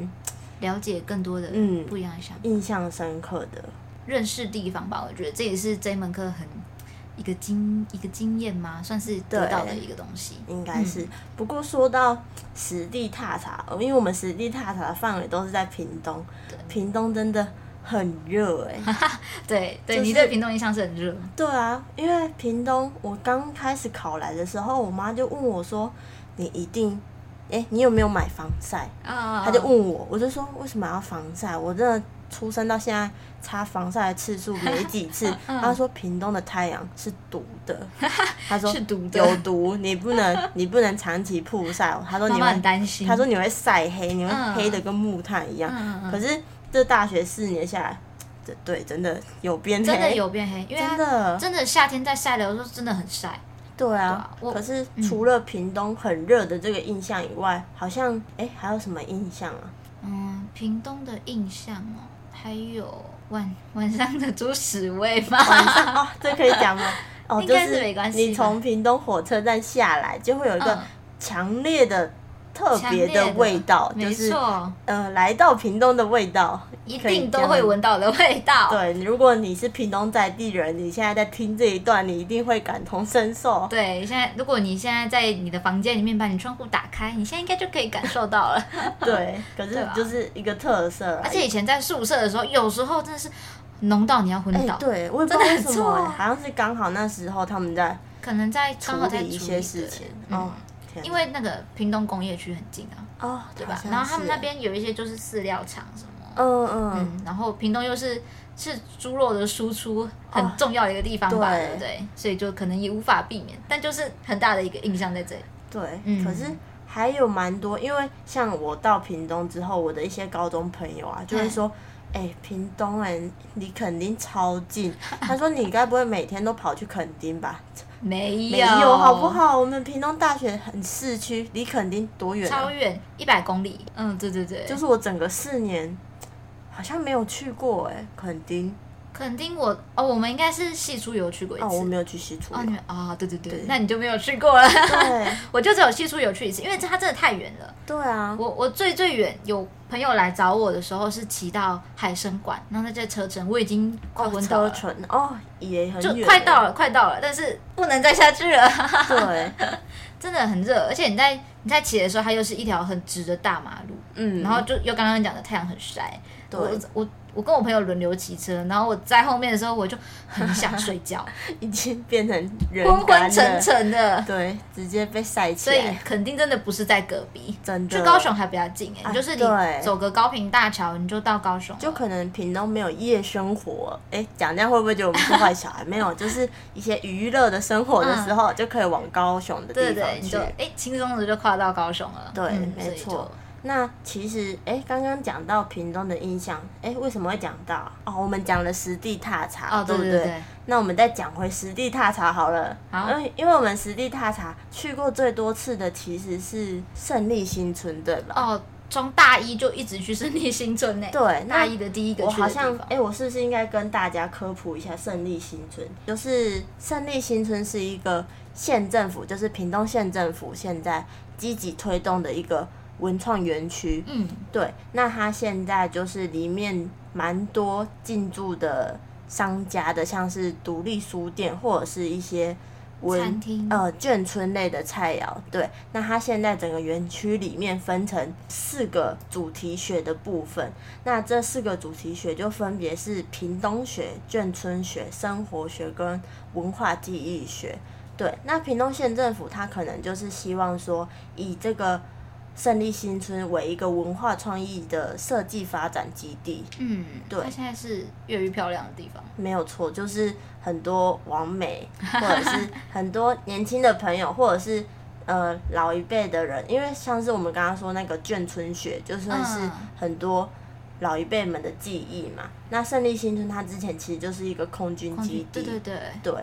了解更多的嗯不一样的想法，印象深刻的认识地方吧。我觉得这也是这门课很。一个经一个经验吗？算是得到的一个东西，应该是。嗯、不过说到实地踏查，因为我们实地踏查的范围都是在屏东，屏东真的很热哎、欸。对对、就是，你对屏东印象是很热。对啊，因为屏东，我刚开始考来的时候，我妈就问我说：“你一定哎、欸，你有没有买防晒？啊、他就问我，我就说为什么要防晒？我真的出生到现在擦防晒的次数 没几次。嗯、他说屏东的太阳是毒的，他说是毒的，有毒，你不能你不能长期曝晒。哦他说你会很担心，他说你会晒黑，你会黑的跟木炭一样。嗯、可是这大学四年下来，这对真的有变黑，真的有变黑，因为真的真的夏天在晒的时候真的很晒。对啊，对啊，可是除了屏东很热的这个印象以外，嗯、好像哎还有什么印象啊？嗯，屏东的印象哦，还有晚晚上的猪屎味吗？晚上哦，这可以讲吗？哦，应该是没关系。你从屏东火车站下来，就会有一个强烈的。特别的味道，就是呃，来到屏东的味道，一定都会闻到的味道。对，如果你是屏东在地人，你现在在听这一段，你一定会感同身受。对，现在如果你现在在你的房间里面把你窗户打开，你现在应该就可以感受到了。对，可是就是一个特色。而且以前在宿舍的时候，有时候真的是浓到你要昏倒。欸、对，我也不知道为什么，好像是刚好那时候他们在可能在处理一些事情。哦。因为那个屏东工业区很近啊，哦，对吧？然后他们那边有一些就是饲料厂什么，嗯嗯，嗯，然后屏东又是是猪肉的输出很重要的一个地方吧，哦、对不对？所以就可能也无法避免，但就是很大的一个印象在这里。对，嗯、可是还有蛮多，因为像我到屏东之后，我的一些高中朋友啊，就会说，哎、屏东哎，你肯定超近，他说你该不会每天都跑去垦丁吧？没有，没有，好不好？我们屏东大学很市区，离垦丁多远？超远，一百公里。嗯，对对对，就是我整个四年好像没有去过哎，垦丁。垦丁我哦，我们应该是西出游去过一次。哦，我没有去西出。啊，啊，对对对，那你就没有去过了。对，我就只有西出游去一次，因为它真的太远了。对啊，我我最最远有朋友来找我的时候是骑到海生馆，然后在这车程我已经快昏倒了。车程哦，也很远，就快到了，快到了，但是不能再下去了。对，真的很热，而且你在你在骑的时候，它又是一条很直的大马路，嗯，然后就又刚刚讲的太阳很晒，对我我。我跟我朋友轮流骑车，然后我在后面的时候，我就很想 睡觉，已经变成人昏昏沉沉的，对，直接被晒起来。所以肯定真的不是在隔壁，真的。去高雄还比较近哎，就是你走个高屏大桥，你就到高雄。就可能屏东没有夜生活，哎，讲这样会不会觉得我们是坏小孩？没有，就是一些娱乐的生活的时候，就可以往高雄的地方去，哎，轻松的就跨到高雄了。对，没错。那其实，哎、欸，刚刚讲到屏东的印象，哎、欸，为什么会讲到？哦，我们讲了实地踏查，哦、对不对？对对对，那我们再讲回实地踏查好了。好，因为因为我们实地踏查去过最多次的其实是胜利新村，对吧？哦，从大一就一直去胜利新村呢。对，大一的第一个。我好像，哎、欸，我是不是应该跟大家科普一下胜利新村？就是胜利新村是一个县政府，就是屏东县政府现在积极推动的一个。文创园区，嗯，对，那它现在就是里面蛮多进驻的商家的，像是独立书店或者是一些文餐厅。呃眷村类的菜肴，对，那它现在整个园区里面分成四个主题学的部分，那这四个主题学就分别是屏东学、眷村学、生活学跟文化记忆学，对，那屏东县政府它可能就是希望说以这个。胜利新村为一个文化创意的设计发展基地。嗯，对，它现在是越来越漂亮的地方。没有错，就是很多网美，或者是很多年轻的朋友，或者是呃老一辈的人，因为像是我们刚刚说那个眷村学，就算是很多老一辈们的记忆嘛。嗯、那胜利新村它之前其实就是一个空军基地，对对对，对。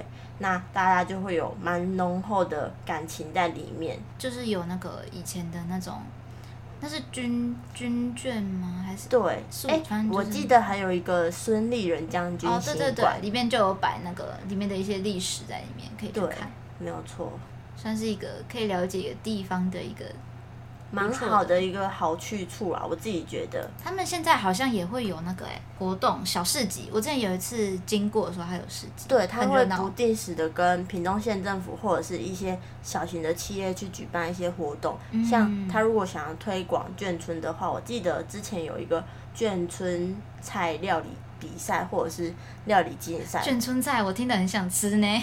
那大家就会有蛮浓厚的感情在里面，就是有那个以前的那种，那是军军眷吗？还是对？哎、欸，我记得还有一个孙立人将军哦，对对对，里面就有摆那个里面的一些历史在里面，可以去看，没有错，算是一个可以了解一个地方的一个。蛮好的一个好去处啊，我自己觉得。他们现在好像也会有那个哎、欸、活动小市集，我之前有一次经过的时候还有市集。对，他会不定时的跟屏东县政府或者是一些小型的企业去举办一些活动。嗯、像他如果想要推广眷村的话，我记得之前有一个眷村菜料理比赛或者是料理竞赛。卷春菜我听得很想吃呢。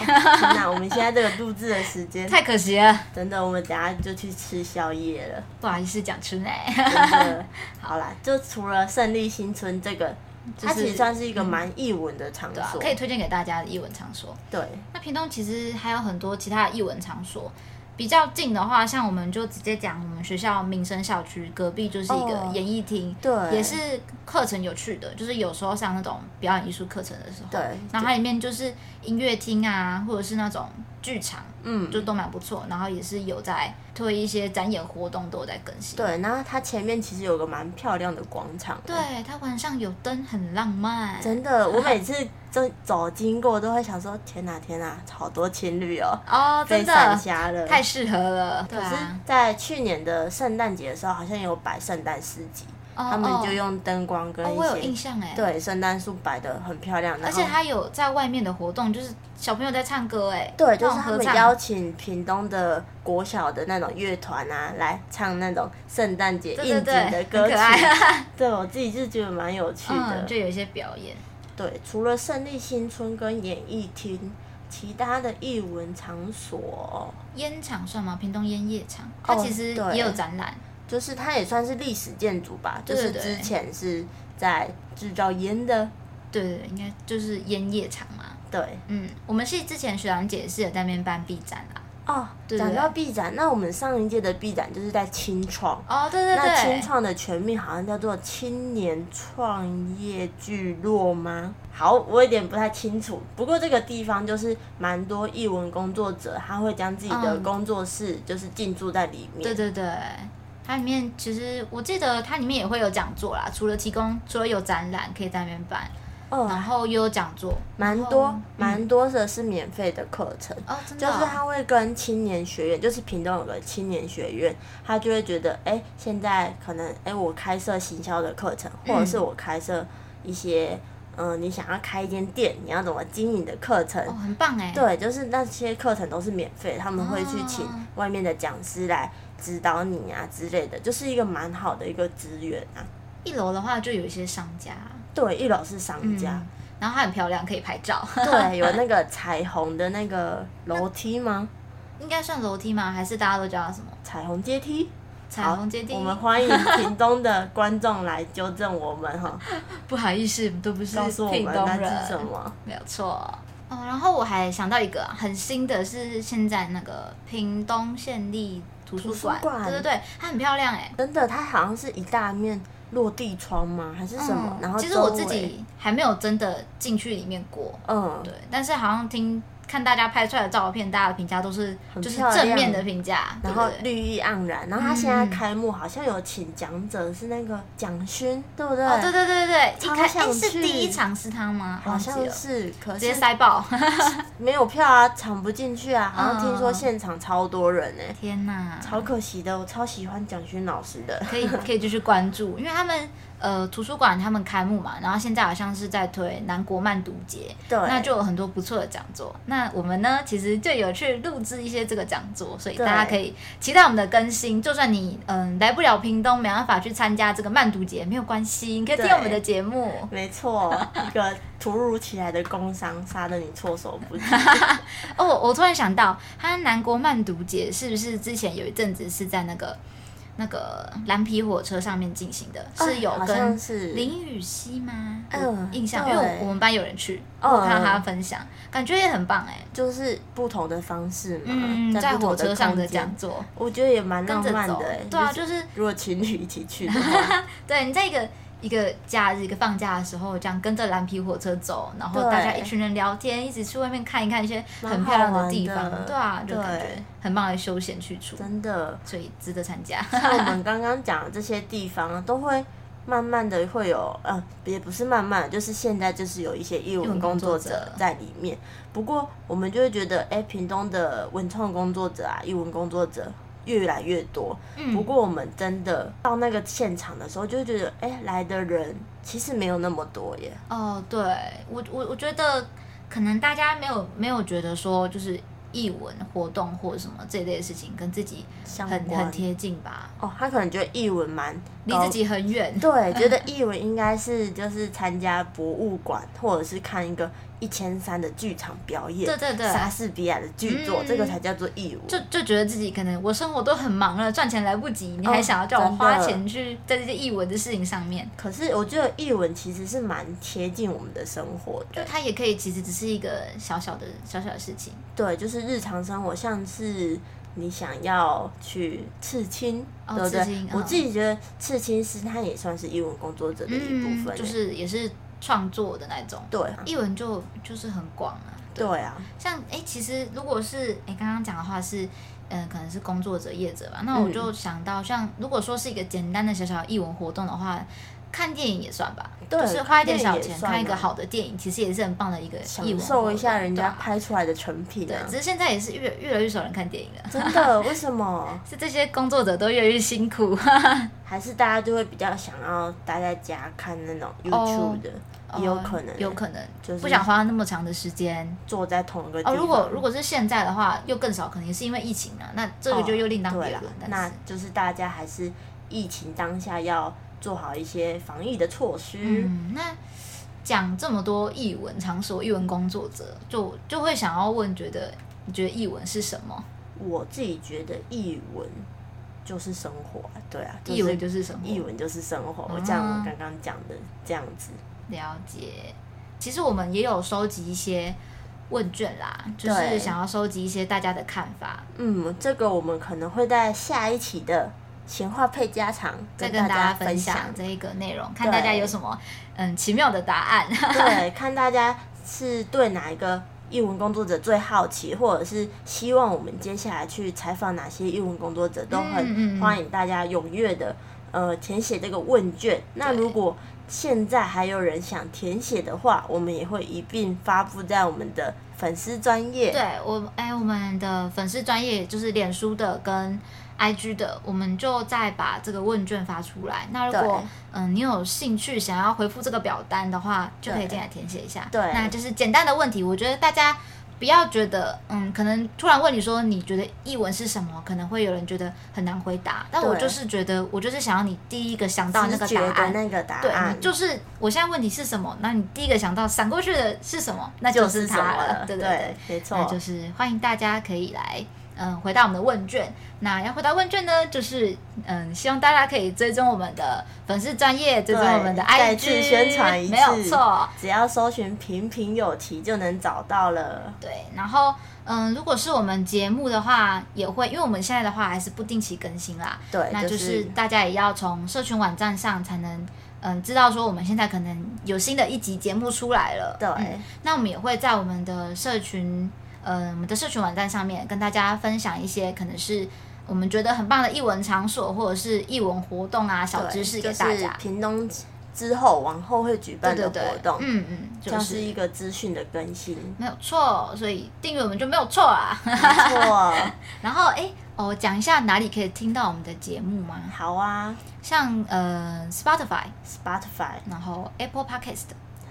那我们现在这个录制的时间 太可惜了，真的，我们等下就去吃宵夜了。不好意思讲出来。真的，好啦，就除了胜利新村这个。它其实算是一个蛮艺文的场所，嗯啊，可以推荐给大家的艺文场所。对，那屏东其实还有很多其他的艺文场所，比较近的话，像我们就直接讲我们学校民生校区隔壁就是一个演艺厅，对，也是课程有趣的，就是有时候上那种表演艺术课程的时候，对，然后它里面就是音乐厅啊，或者是那种剧场，嗯，就都蛮不错，然后也是有在。推一些展演活动都有在更新。对，然后它前面其实有个蛮漂亮的广场。对，它晚上有灯，很浪漫。真的，我每次就走经过都会想说：天哪，天哪，好多情侣哦！哦，真的，太适合了。可是，在去年的圣诞节的时候，好像有摆圣诞市集。他们就用灯光跟一些，我有印象哎，对，圣诞树摆的很漂亮，而且他有在外面的活动，就是小朋友在唱歌哎，对，就是他们邀请屏东的国小的那种乐团啊来唱那种圣诞节应景的歌曲，对，我自己就觉得蛮有趣的，就有一些表演。对，除了胜利新村跟演艺厅，其他的艺文场所，烟厂算吗？屏东烟叶厂，它其实也有展览。就是它也算是历史建筑吧，对对对，就是之前是在制造烟的，对对，应该就是烟叶厂嘛。对，嗯，我们是之前学长姐是有在那边办 B 展啦。哦，讲到 B 展，那我们上一届的 B 展就是在青创。哦，对对对。那青创的全名好像叫做青年创业聚落吗？好，我有点不太清楚。不过这个地方就是蛮多艺文工作者，他会将自己的工作室就是进驻在里面。对对对。它里面其实我记得它里面也会有讲座啦，除了提供，除了有展览可以在那边办，哦，然后又有讲座，蛮多蛮多的是免费的课程，哦，就是他会跟青年学院，就是屏东有个青年学院，他就会觉得，哎，现在可能，哎，我开设行销的课程，或者是我开设一些，嗯、呃，你想要开一间店，你要怎么经营的课程，哦，很棒哎，对，就是那些课程都是免费，他们会去请外面的讲师来。指导你啊之类的，就是一个蛮好的一个资源啊。一楼的话就有一些商家，对，一楼是商家，嗯，然后它很漂亮，可以拍照。对，有 那个彩虹的那个楼梯吗？应该算楼梯吗？还是大家都叫它什么？彩虹阶梯。彩虹阶梯。我们欢迎屏东的观众来纠正我们哈。不好意思，都不是。告诉我们那是什么？没有错。哦，然后我还想到一个很新的，是现在那个屏东县立。图书馆，对对对，它很漂亮哎，真的，它好像是一大面落地窗吗？还是什么？嗯、然后其实我自己还没有真的进去里面过，嗯，对，但是好像听。看大家拍出来的照片，大家的评价都是就是正面的评价，然后绿意盎然。然后他现在开幕好像有请讲者是那个蒋勋，对不对？哦，对对对对，一开始是第一场是他吗？好像是，直接塞爆，没有票啊，抢不进去啊。好像听说现场超多人呢。天哪，超可惜的，我超喜欢蒋勋老师的，可以可以继续关注，因为他们。呃，图书馆他们开幕嘛，然后现在好像是在推南国漫读节，对，那就有很多不错的讲座。那我们呢，其实就有去录制一些这个讲座，所以大家可以期待我们的更新。就算你嗯来不了屏东，没办法去参加这个漫读节，没有关系，你可以听我们的节目。没错，一个突如其来的工伤，杀得你措手不及。哦，我突然想到，他南国漫读节是不是之前有一阵子是在那个？那个蓝皮火车上面进行的，是有跟林雨熙吗？嗯，印象，因为我们班有人去，我看到他分享，感觉也很棒哎，就是不同的方式嘛，嗯，在火车上的讲座，我觉得也蛮浪漫的哎，对啊，就是如果情侣一起去的话，对你在一个。一个假日，一个放假的时候，这样跟着蓝皮火车走，然后大家一群人聊天，一起去外面看一看一些很漂亮的地方，对啊，就感觉很棒的休闲去处，真的，所以值得参加。像我们刚刚讲的这些地方，都会慢慢的会有，呃，也不是慢慢，就是现在就是有一些艺文工作者在里面。不过我们就会觉得，哎，屏东的文创工作者啊，艺文工作者。越来越多，不过我们真的到那个现场的时候，就会觉得，哎，来的人其实没有那么多耶。哦，对，我我我觉得可能大家没有没有觉得说，就是艺文活动或者什么这一类的事情，跟自己很很贴近吧？哦，他可能觉得艺文蛮离自己很远，对，觉得 艺文应该是就是参加博物馆，或者是看一个一千三的剧场表演，对对对，莎士比亚的剧作，嗯、这个才叫做译文。就就觉得自己可能我生活都很忙了，赚钱来不及，你还想要叫我花钱去在这些译文的事情上面？哦、可是我觉得译文其实是蛮贴近我们的生活的，就它也可以其实只是一个小小的小小的事情，对，就是。日常生活，像是你想要去刺青，哦、对不对？哦、我自己觉得刺青师他也算是译文工作者的一部分，嗯，就是也是创作的那种。对，译文就就是很广啊。对，啊，像哎，其实如果是哎刚刚讲的话是，嗯、呃，可能是工作者业者吧。那我就想到，像如果说是一个简单的小小的艺文活动的话。看电影也算吧，对就是花一点小钱看一个好的电影，其实也是很棒的一个享受一下人家拍出来的成品，啊。对，只是现在也是越越来越少人看电影了。真的？为什么？是这些工作者都越来越辛苦，还是大家就会比较想要待在家看那种 YouTube 的？也有可能，有可能就是不想花那么长的时间坐在同一个地方。哦，如果如果是现在的话，又更少，可能也是因为疫情啊。那这个就又另当别论了。那就是大家还是疫情当下要。做好一些防疫的措施。嗯，那讲这么多译文场所、译文工作者，就就会想要问，觉得你觉得译文是什么？我自己觉得译文就是生活，对啊，译文就是生活，译文就是生活。我像我刚刚讲的这样子。了解。其实我们也有收集一些问卷啦，就是想要收集一些大家的看法。嗯，这个我们可能会在下一期的。闲话配家常，再跟大家分享这一个内容，看大家有什么嗯奇妙的答案。对，看大家是对哪一个译文工作者最好奇，或者是希望我们接下来去采访哪些译文工作者，都很欢迎大家踊跃的呃填写这个问卷。那如果现在还有人想填写的话，我们也会一并发布在我们的粉丝专业。对我，哎，我们的粉丝专业就是脸书的跟。IG 的，我们就再把这个问卷发出来。那如果嗯你有兴趣想要回复这个表单的话，就可以进来填写一下。对，那就是简单的问题。我觉得大家不要觉得嗯，可能突然问你说你觉得译文是什么，可能会有人觉得很难回答。但我就是觉得，我就是想要你第一个想到那个答案，那个答案。对，就是我现在问题是什么？那你第一个想到闪过去的是什么？那就是它了。对对对，没错。那就是欢迎大家可以来。嗯，回答我们的问卷。那要回答问卷呢，就是嗯，希望大家可以追踪我们的粉丝专业，追踪我们的 IG，再次宣传一次，没有错。只要搜寻“平平有题”就能找到了。对，然后嗯，如果是我们节目的话，也会，因为我们现在的话还是不定期更新啦。对，那就是大家也要从社群网站上才能嗯知道说我们现在可能有新的一集节目出来了。对，嗯，那我们也会在我们的社群。呃，我们的社群网站上面跟大家分享一些可能是我们觉得很棒的艺文场所，或者是艺文活动啊，小知识给大家。屏东之后往后会举办的活动，对对对嗯嗯，就是一个资讯的更新，没有错。所以订阅我们就没有错啊，没错。然后哎，哦，讲一下哪里可以听到我们的节目吗？好啊，像呃，Spotify，Spotify，然后 Apple Podcast。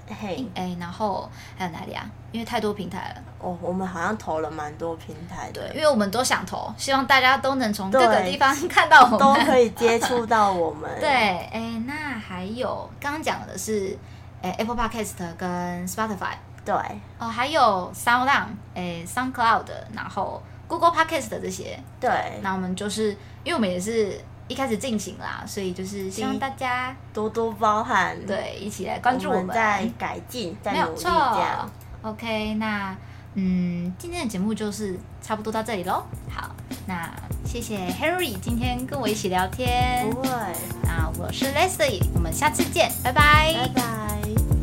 嘿，哎，然后还有哪里啊？因为太多平台了。哦，我们好像投了蛮多平台的。对，因为我们都想投，希望大家都能从各个地方 看到我们，都可以接触到我们。对，哎，那还有刚刚讲的是，哎，Apple Podcast 跟 Spotify。对。哦，还有 SoundOn，哎，SoundCloud，然后 Google Podcast 的这些。对。那我们就是，因为我们也是。一开始进行啦，所以就是希望大家多多包涵，对，一起来关注我们，再改进，再努力这样。OK，那嗯，今天的节目就是差不多到这里喽。好，那谢谢 Harry 今天跟我一起聊天。不会。那我是 Leslie，我们下次见，拜拜。拜拜。